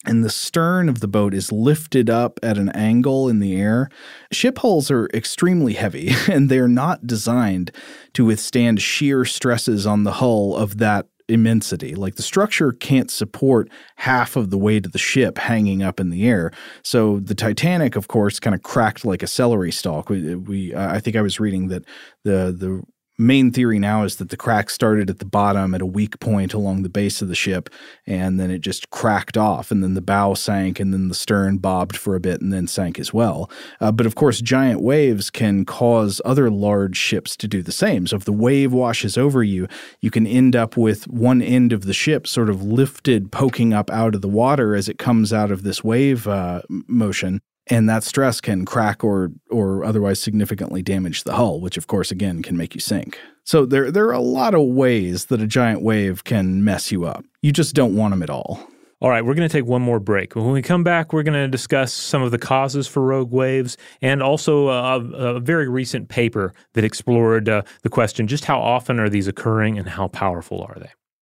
and the stern of the boat is lifted up at an angle in the air. Ship hulls are extremely heavy and they're not designed to withstand sheer stresses on the hull of that immensity. Like the structure can't support half of the weight of the ship hanging up in the air. So the Titanic, of course, kind of cracked like a celery stalk. We, we I think I was reading that the the main theory now is that the crack started at the bottom at a weak point along the base of the ship and then it just cracked off and then the bow sank and then the stern bobbed for a bit and then sank as well. Uh, but of course giant waves can cause other large ships to do the same. So if the wave washes over you you can end up with one end of the ship sort of lifted poking up out of the water as it comes out of this wave uh, motion and that stress can crack or or otherwise significantly damage the hull, which of course again can make you sink. So there there are a lot of ways that a giant wave can mess you up. You just don't want them at all. All right, we're going to take one more break. When we come back, we're going to discuss some of the causes for rogue waves and also a, a very recent paper that explored uh, the question just how often are these occurring and how powerful are they?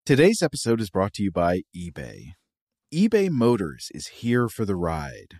Today's episode is brought to you by eBay. eBay Motors is here for the ride.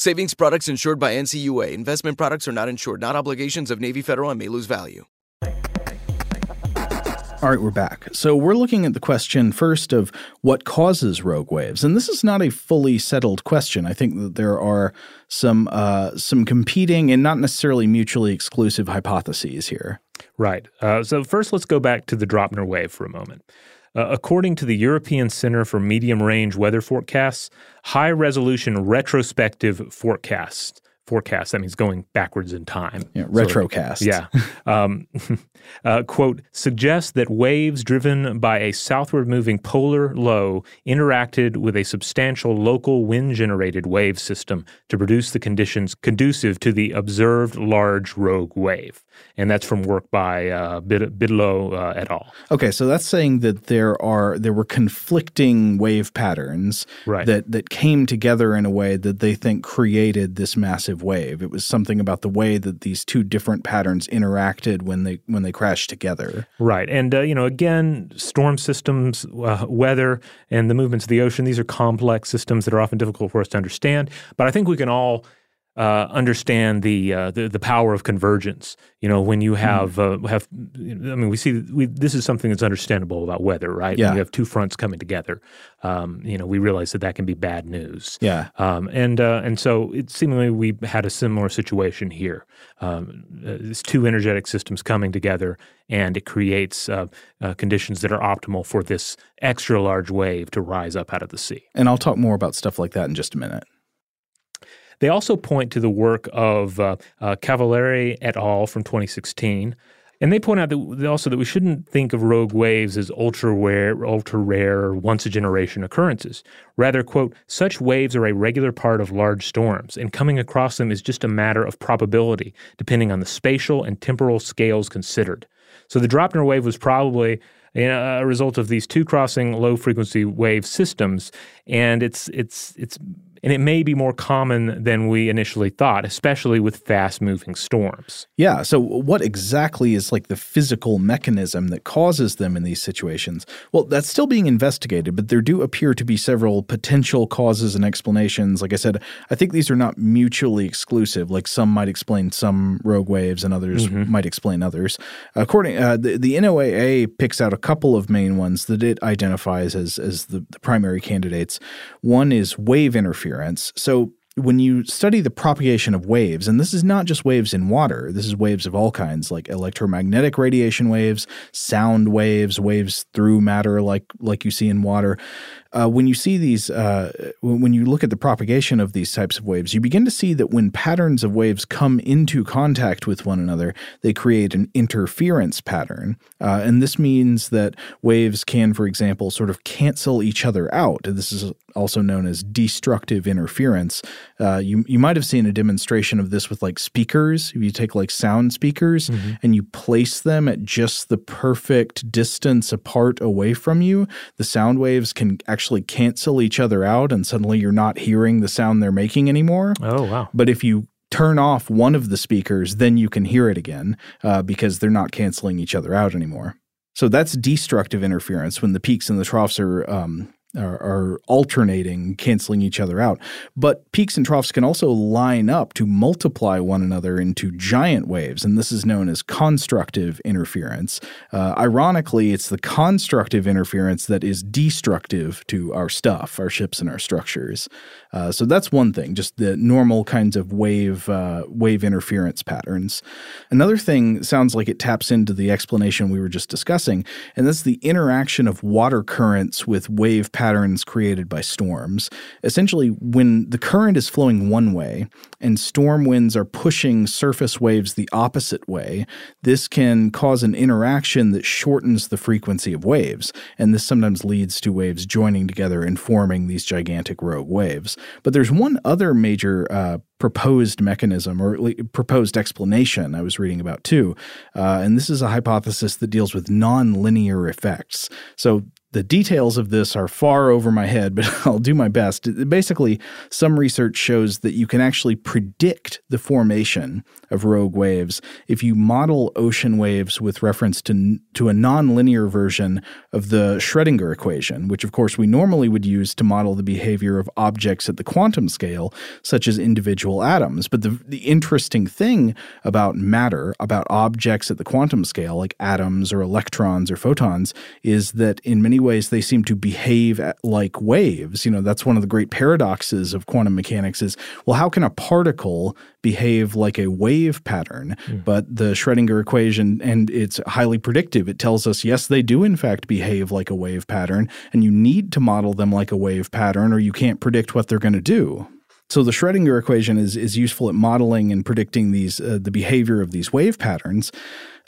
Savings products insured by NCUA. Investment products are not insured, not obligations of Navy Federal and may lose value. All right, we're back. So we're looking at the question first of what causes rogue waves, and this is not a fully settled question. I think that there are some uh, some competing and not necessarily mutually exclusive hypotheses here. Right. Uh, so first, let's go back to the Draupner wave for a moment. Uh, according to the European Center for Medium Range Weather Forecasts, high resolution retrospective forecasts forecast. That means going backwards in time. Yeah, retrocast. yeah. Um, uh, quote, suggests that waves driven by a southward moving polar low interacted with a substantial local wind generated wave system to produce the conditions conducive to the observed large rogue wave. And that's from work by uh, Bid- Bidlot uh, et al. Okay, so that's saying that there are there were conflicting wave patterns Right. that that came together in a way that they think created this massive wave. It was something about the way that these two different patterns interacted when they when they crashed together. Right. And, uh, you know, again, storm systems, uh, weather, and the movements of the ocean, these are complex systems that are often difficult for us to understand. But I think we can all uh, understand the, uh, the the power of convergence. You know, when you have uh, have, I mean, we see we, this is something that's understandable about weather, right? Yeah. When you have two fronts coming together, um, you know, we realize that that can be bad news. Yeah. Um, and uh, and so it seemingly we had a similar situation here. Um, uh, it's two energetic systems coming together, and it creates uh, uh, conditions that are optimal for this extra large wave to rise up out of the sea. And I'll talk more about stuff like that in just a minute. They also point to the work of uh, uh, Cavaleri et al. from 2016. And they point out that also that we shouldn't think of rogue waves as ultra rare, ultra rare, once a generation occurrences. Rather, quote, such waves are a regular part of large storms, and coming across them is just a matter of probability, depending on the spatial and temporal scales considered. So the Draupner wave was probably you know, a result of these two crossing low frequency wave systems, and it's it's it's and it may be more common than we initially thought, especially with fast moving storms. Yeah. So, what exactly is like the physical mechanism that causes them in these situations? Well, that's still being investigated, but there do appear to be several potential causes and explanations. Like I said, I think these are not mutually exclusive. Like some might explain some rogue waves, and others might explain others. According, uh, the, the NOAA picks out a couple of main ones that it identifies as as the, the primary candidates. One is wave interference. So when you study the propagation of waves, and this is not just waves in water, this is waves of all kinds, like electromagnetic radiation waves, sound waves, waves through matter, like like you see in water. Uh, when you see these, uh, when you look at the propagation of these types of waves, you begin to see that when patterns of waves come into contact with one another, they create an interference pattern. Uh, and this means that waves can, for example, sort of cancel each other out. This is also known as destructive interference. Uh, you you might have seen a demonstration of this with like speakers. If you take like sound speakers and you place them at just the perfect distance apart away from you, the sound waves can actually cancel each other out, and suddenly you're not hearing the sound they're making anymore. Oh, wow. But if you turn off one of the speakers, then you can hear it again uh, because they're not canceling each other out anymore. So that's destructive interference when the peaks and the troughs are um, are, are alternating, canceling each other out. But peaks and troughs can also line up to multiply one another into giant waves, and this is known as constructive interference. Uh, ironically, it's the constructive interference that is destructive to our stuff, our ships and our structures. Uh, so that's one thing, just the normal kinds of wave uh, wave interference patterns. Another thing sounds like it taps into the explanation we were just discussing, and that's the interaction of water currents with wave patterns created by storms. Essentially, when the current is flowing one way and storm winds are pushing surface waves the opposite way, this can cause an interaction that shortens the frequency of waves. And this sometimes leads to waves joining together and forming these gigantic rogue waves. But there's one other major uh, proposed mechanism or proposed explanation I was reading about too. Uh, and this is a hypothesis that deals with nonlinear effects. So the details of this are far over my head, but I'll do my best. Basically, some research shows that you can actually predict the formation of rogue waves if you model ocean waves with reference to, to a nonlinear version of the Schrödinger equation, which of course we normally would use to model the behavior of objects at the quantum scale, such as individual atoms. But the, the interesting thing about matter, about objects at the quantum scale, like atoms or electrons or photons, is that in many ways they seem to behave like waves. You know, that's one of the great paradoxes of quantum mechanics is, well, how can a particle behave like a wave pattern? Mm. But the Schrödinger equation, and it's highly predictive. It tells us, yes, they do in fact behave like a wave pattern, and you need to model them like a wave pattern or you can't predict what they're going to do. So the Schrödinger equation is is useful at modeling and predicting these uh, the behavior of these wave patterns.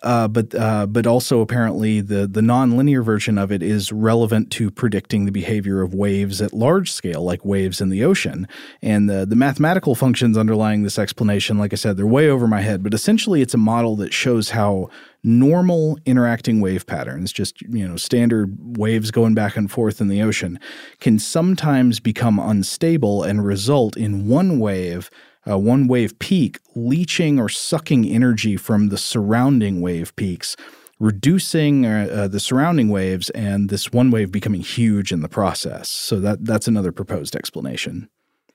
Uh, but uh, but also apparently the the nonlinear version of it is relevant to predicting the behavior of waves at large scale, like waves in the ocean. And the the mathematical functions underlying this explanation, like I said, they're way over my head. But essentially, it's a model that shows how normal interacting wave patterns, just you know standard waves going back and forth in the ocean, can sometimes become unstable and result in one wave uh, one wave peak leaching or sucking energy from the surrounding wave peaks, reducing uh, uh, the surrounding waves, and this one wave becoming huge in the process. So that that's another proposed explanation.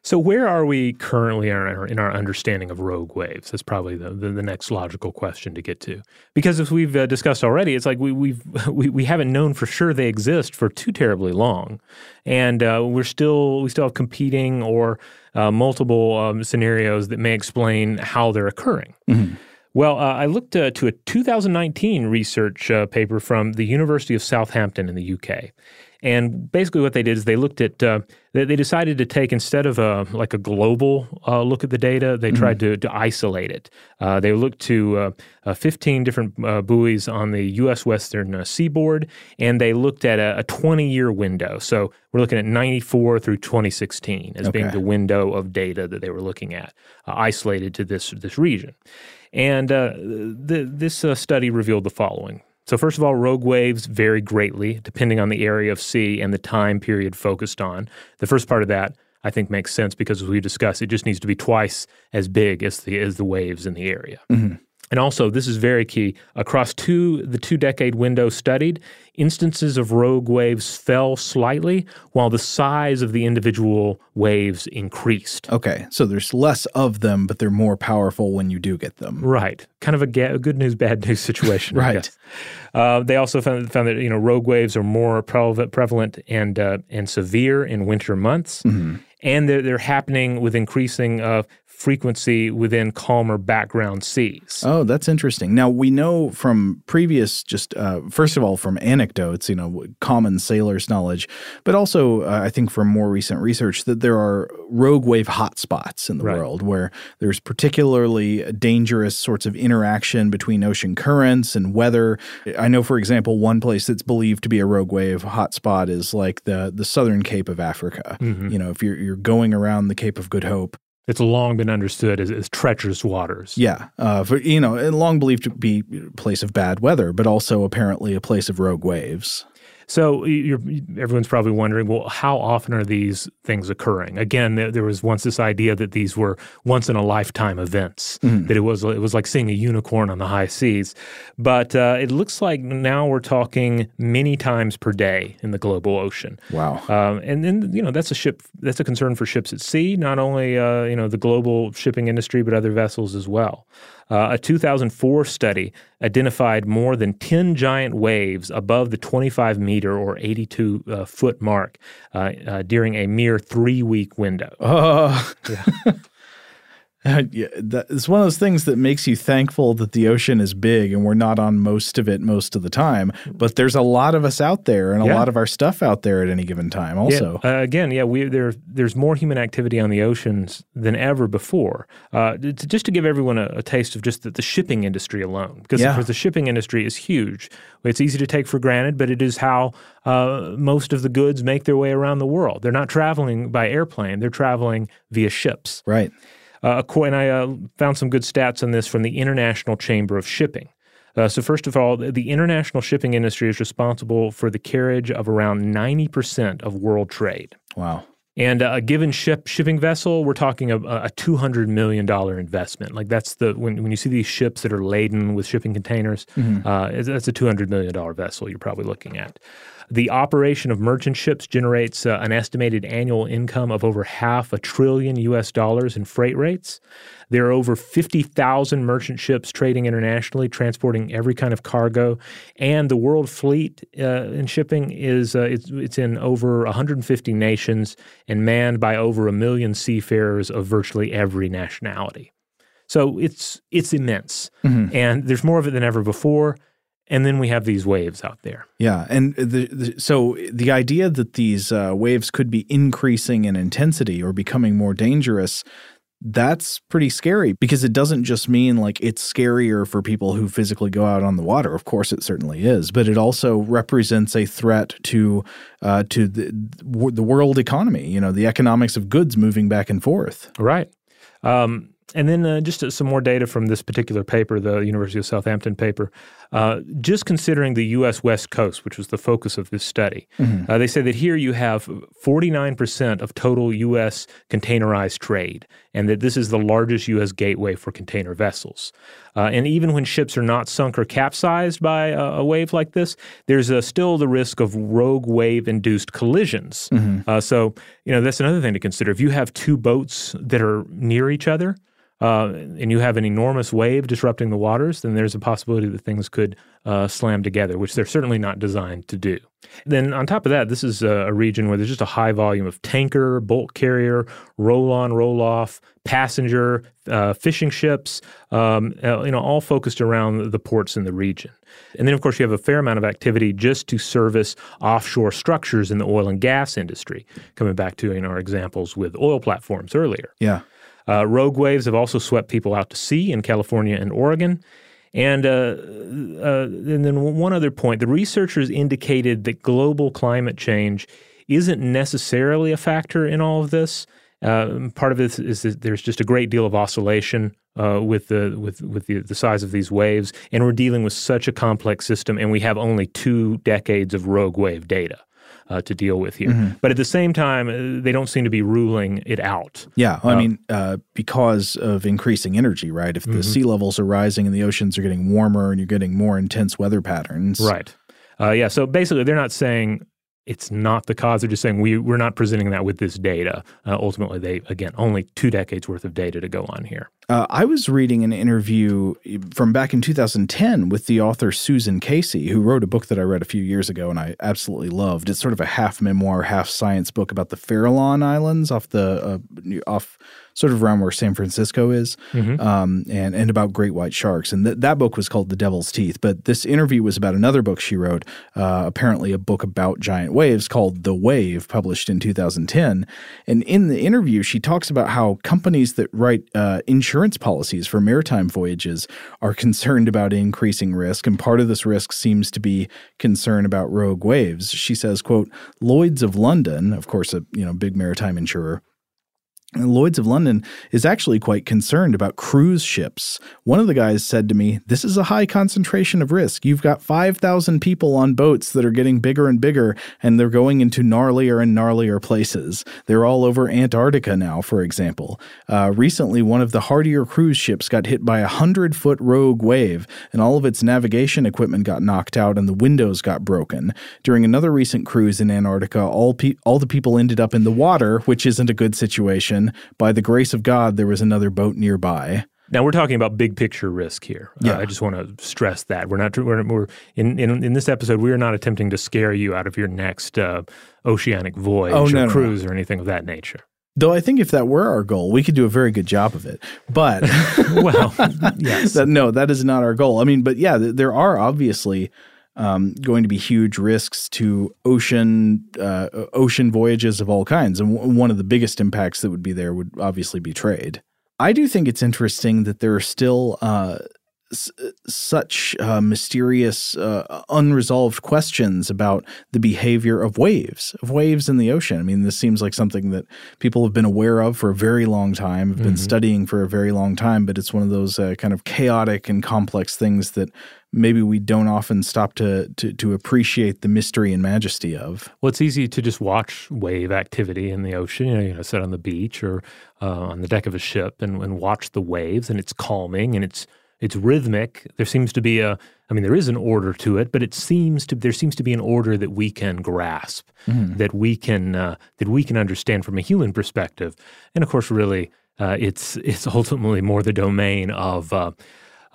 So where are we currently in our, in our understanding of rogue waves? That's probably the, the, the, next logical question to get to. Because as we've uh, discussed already, it's like we, we've we, we haven't known for sure they exist for too terribly long, and uh, we're still we still have competing or uh, multiple um, scenarios that may explain how they're occurring. Mm-hmm. Well, uh, I looked uh, to a 2019 research uh, paper from the University of Southampton in the UK. And basically, what they did is they looked at uh, they, they, decided to take instead of a like a global uh, look at the data, they mm-hmm. tried to, to isolate it. Uh, they looked to uh, uh, 15 different uh, buoys on the U.S. western seaboard, and they looked at a, a 20 year window. So we're looking at 94 through 2016 as okay. being the window of data that they were looking at, isolated to this this region. And the, this study revealed the following. So, first of all, rogue waves vary greatly depending on the area of sea and the time period focused on. The first part of that I think makes sense because, as we discussed, it just needs to be twice as big as the as the waves in the area. Mm-hmm. And also, this is very key. Across two the two decade window studied, instances of rogue waves fell slightly, while the size of the individual waves increased. Okay, so there's less of them, but they're more powerful when you do get them. Right, kind of a, ga- good news, bad news situation. right. Uh, they also found, found, that you know rogue waves are more prevalent and uh, and severe in winter months. Mm-hmm and they're, they're happening with increasing uh, frequency within calmer background seas. Oh, that's interesting. Now we know from previous, just uh, first of all, from anecdotes, you know, common sailors' knowledge, but also uh, I think from more recent research that there are rogue wave hotspots in the right. world where there's particularly dangerous sorts of interaction between ocean currents and weather. I know, for example, one place that's believed to be a rogue wave hotspot is like the the southern Cape of Africa. Mm-hmm. You know, if you're you're going around the Cape of Good Hope it's long been understood as, as treacherous waters. Yeah, uh, for you know, long believed to be a place of bad weather, but also apparently a place of rogue waves. So everyone's probably wondering, well, how often are these things occurring? Again, there, there was once this idea that these were once in a lifetime events, mm-hmm. that it was it was like seeing a unicorn on the high seas. But uh, it looks like now we're talking many times per day in the global ocean. Wow! Um, and then you know that's a ship that's a concern for ships at sea, not only uh, you know the global shipping industry, but other vessels as well. Uh, a 2004 study identified more than 10 giant waves above the 25 meter or 82 uh, foot mark uh, uh during a mere three week window. Oh. Yeah. yeah, that, it's one of those things that makes you thankful that the ocean is big and we're not on most of it most of the time. But there's a lot of us out there and a Yeah. lot of our stuff out there at any given time. Also, Yeah, uh, again, yeah, we there there's more human activity on the oceans than ever before. Uh, to, just to give everyone a, a taste of just the, the shipping industry alone, because Yeah. the shipping industry is huge. It's easy to take for granted, but it is how uh, most of the goods make their way around the world. They're not traveling by airplane; they're traveling via ships. right? Uh, and I uh, found some good stats on this from the International Chamber of Shipping. Uh, so, first of all, the, international shipping industry is responsible for the carriage of around 90% of world trade. Wow. And uh, a given ship shipping vessel, we're talking a, a $200 million investment. Like that's the, when, when you see these ships that are laden with shipping containers, uh, it's- that's a $200 million vessel you're probably looking at. The operation of merchant ships generates uh, an estimated annual income of over half a trillion US dollars in freight rates. There are over 50,000 merchant ships trading internationally, transporting every kind of cargo. And the world fleet uh, in shipping is uh, it's, it's in over 150 nations and manned by over a million seafarers of virtually every nationality. So it's it's immense, and there's more of it than ever before. And then we have these waves out there. Yeah, and the, the, so the idea that these uh, waves could be increasing in intensity or becoming more dangerous, that's pretty scary because it doesn't just mean like it's scarier for people who physically go out on the water. Of course, it certainly is, but it also represents a threat to uh, to the the world economy. You know, the economics of goods moving back and forth. Right. Um, and then uh, just uh, some more data from this particular paper, the University of Southampton paper. Uh, just considering the U.S. West Coast, which was the focus of this study, uh, they say that here you have 49% of total U.S. containerized trade, and that this is the largest U.S. gateway for container vessels. Uh, and even when ships are not sunk or capsized by a, a wave like this, there's uh, still the risk of rogue wave induced collisions. Uh, so, you know, that's another thing to consider. If you have two boats that are near each other, uh, and you have an enormous wave disrupting the waters, then there's a possibility that things could uh, slam together, which they're certainly not designed to do. Then, on top of that, this is a, region where there's just a high volume of tanker, bulk carrier, roll on, roll off, passenger, uh, fishing ships, um, uh, you know, all focused around the ports in the region. And then, of course, you have a fair amount of activity just to service offshore structures in the oil and gas industry. Coming back to our examples with oil platforms earlier. Yeah. Uh, rogue waves have also swept people out to sea in California and Oregon. And, uh, uh, and then one other point the researchers indicated that global climate change isn't necessarily a factor in all of this. Uh, part of it is that there's just a great deal of oscillation uh, with the with with the, the size of these waves, and we're dealing with such a complex system, and we have only two decades of rogue wave data uh, to deal with here. But at the same time, uh, they don't seem to be ruling it out. Yeah, I mean, uh, because of increasing energy, right? If the sea levels are rising and the oceans are getting warmer and you're getting more intense weather patterns, Right. Uh, yeah. So basically, they're not saying it's not the cause. They're just saying we, we're not presenting that with this data. Uh, ultimately, they, again, only two decades worth of data to go on here. Uh, I was reading an interview from back in 2010 with the author Susan Casey, who wrote a book that I read a few years ago and I absolutely loved. It's sort of a half memoir, half science book about the Farallon Islands off the uh, off sort of around where San Francisco is, um, and and about great white sharks. And th- that book was called The Devil's Teeth. But this interview was about another book she wrote, uh, apparently a book about giant waves called The Wave, published in 2010. And in the interview, she talks about how companies that write uh, insurance policies for maritime voyages are concerned about increasing risk, and part of this risk seems to be concern about rogue waves. She says, "quote Lloyd's of London, of course, a you know big maritime insurer." And Lloyd's of London is actually quite concerned about cruise ships. One of the guys said to me, This is a high concentration of risk. You've got 5,000 people on boats that are getting bigger and bigger, and they're going into gnarlier and gnarlier places. They're all over Antarctica now, for example. Uh, recently, one of the hardier cruise ships got hit by a 100 foot rogue wave, and all of its navigation equipment got knocked out and the windows got broken. During another recent cruise in Antarctica, all, pe- all the people ended up in the water, which isn't a good situation. By the grace of God, there was another boat nearby. Now we're talking about big picture risk here. Uh, Yeah. I just want to stress that we're not we're, we're in, in in this episode we are not attempting to scare you out of your next uh, oceanic voyage Oh, or no, no, no. cruise or anything of that nature. Though I think if that were our goal, we could do a very good job of it. But well, yes. that, no, that is not our goal. I mean, but yeah, there are obviously um, going to be huge risks to ocean uh, ocean voyages of all kinds, and w- one of the biggest impacts that would be there would obviously be trade. I do think it's interesting that there are still uh, s- such uh, mysterious, uh, unresolved questions about the behavior of waves, of waves in the ocean. I mean, this seems like something that people have been aware of for a very long time, have been mm-hmm. studying for a very long time, but it's one of those uh, kind of chaotic and complex things that maybe we don't often stop to, to, to appreciate the mystery and majesty of. Well, it's easy to just watch wave activity in the ocean. You know, you know sit on the beach or uh, on the deck of a ship and, and watch the waves, and it's calming and it's it's rhythmic. There seems to be a, I mean, there is an order to it, but it seems to there seems to be an order that we can grasp, mm. that we can uh, that we can understand from a human perspective, and of course, really, uh, it's it's ultimately more the domain of. Uh,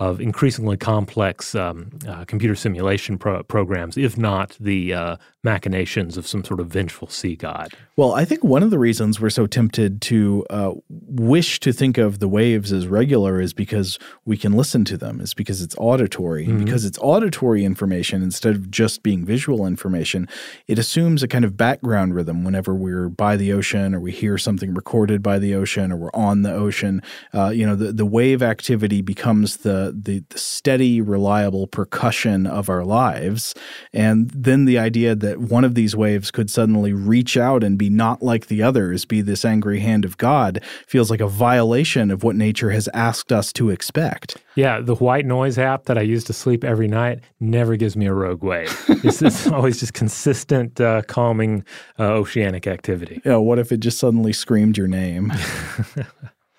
of increasingly complex um, uh, computer simulation pro- programs, if not the uh, machinations of some sort of vengeful sea god. Well, I think one of the reasons we're so tempted to uh, wish to think of the waves as regular is because we can listen to them, is because it's auditory. Mm-hmm. Because it's auditory information instead of just being visual information, it assumes a kind of background rhythm whenever we're by the ocean or we hear something recorded by the ocean or we're on the ocean. Uh, you know, the, the wave activity becomes the the, the steady, reliable percussion of our lives. And then the idea that one of these waves could suddenly reach out and be not like the others, be this angry hand of God, feels like a violation of what nature has asked us to expect. Yeah, the white noise app that I use to sleep every night never gives me a rogue wave. it's, it's always just consistent, uh, calming uh, oceanic activity. Yeah, what if it just suddenly screamed your name?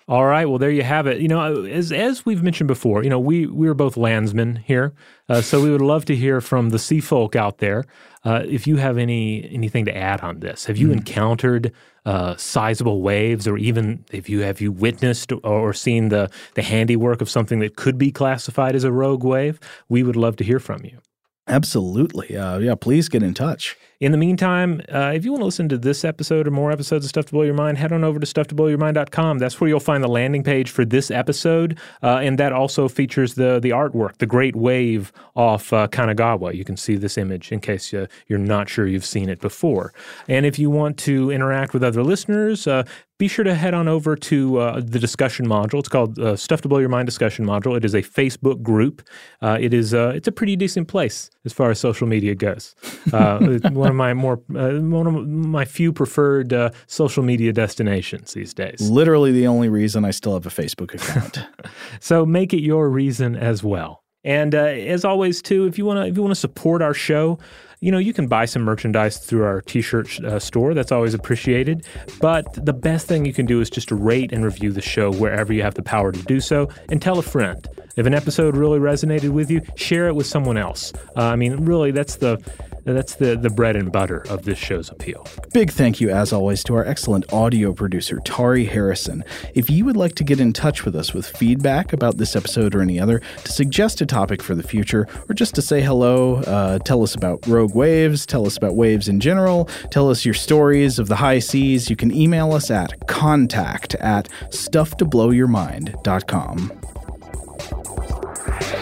All right. Well, there you have it. You know, as as we've mentioned before, you know, we we are both landsmen here, uh, so we would love to hear from the sea folk out there. Uh, if you have any anything to add on this, have you mm. encountered uh, sizable waves, or even if you have you witnessed or seen the the handiwork of something that could be classified as a rogue wave? We would love to hear from you. Absolutely. Uh, yeah, please get in touch. In the meantime, uh, if you want to listen to this episode or more episodes of Stuff to Blow Your Mind, head on over to stufftoblowyourmind.com. That's where you'll find the landing page for this episode, uh, and that also features the the artwork, the Great Wave off uh, Kanagawa. You can see this image in case uh, you're not sure you've seen it before. And if you want to interact with other listeners, uh, be sure to head on over to uh, the discussion module. It's called uh, Stuff to Blow Your Mind discussion module. It is a Facebook group. Uh, it is uh, it's a pretty decent place as far as social media goes. one of my more uh, one of my few preferred uh, social media destinations these days. Literally the only reason I still have a Facebook account. so make it your reason as well. And uh, as always, too, if you want to if you want to support our show, you know, you can buy some merchandise through our t-shirt uh, store. That's always appreciated. But the best thing you can do is just rate and review the show wherever you have the power to do so, and tell a friend. If an episode really resonated with you, share it with someone else. Uh, I mean, really, that's the that's the, the bread and butter of this show's appeal. Big thank you, as always, to our excellent audio producer, Tari Harrison. If you would like to get in touch with us with feedback about this episode or any other, to suggest a topic for the future, or just to say hello, uh, tell us about rogue waves, tell us about waves in general, tell us your stories of the high seas, you can email us at contact at stufftoblowyourmind.com.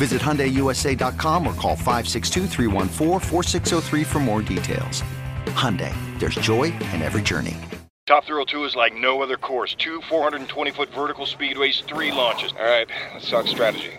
Visit HyundaiUSA.com or call 562 for more details. Hyundai, there's joy in every journey. Top Thrill 2 is like no other course. Two 420-foot vertical speedways, three launches. All right, let's talk strategy.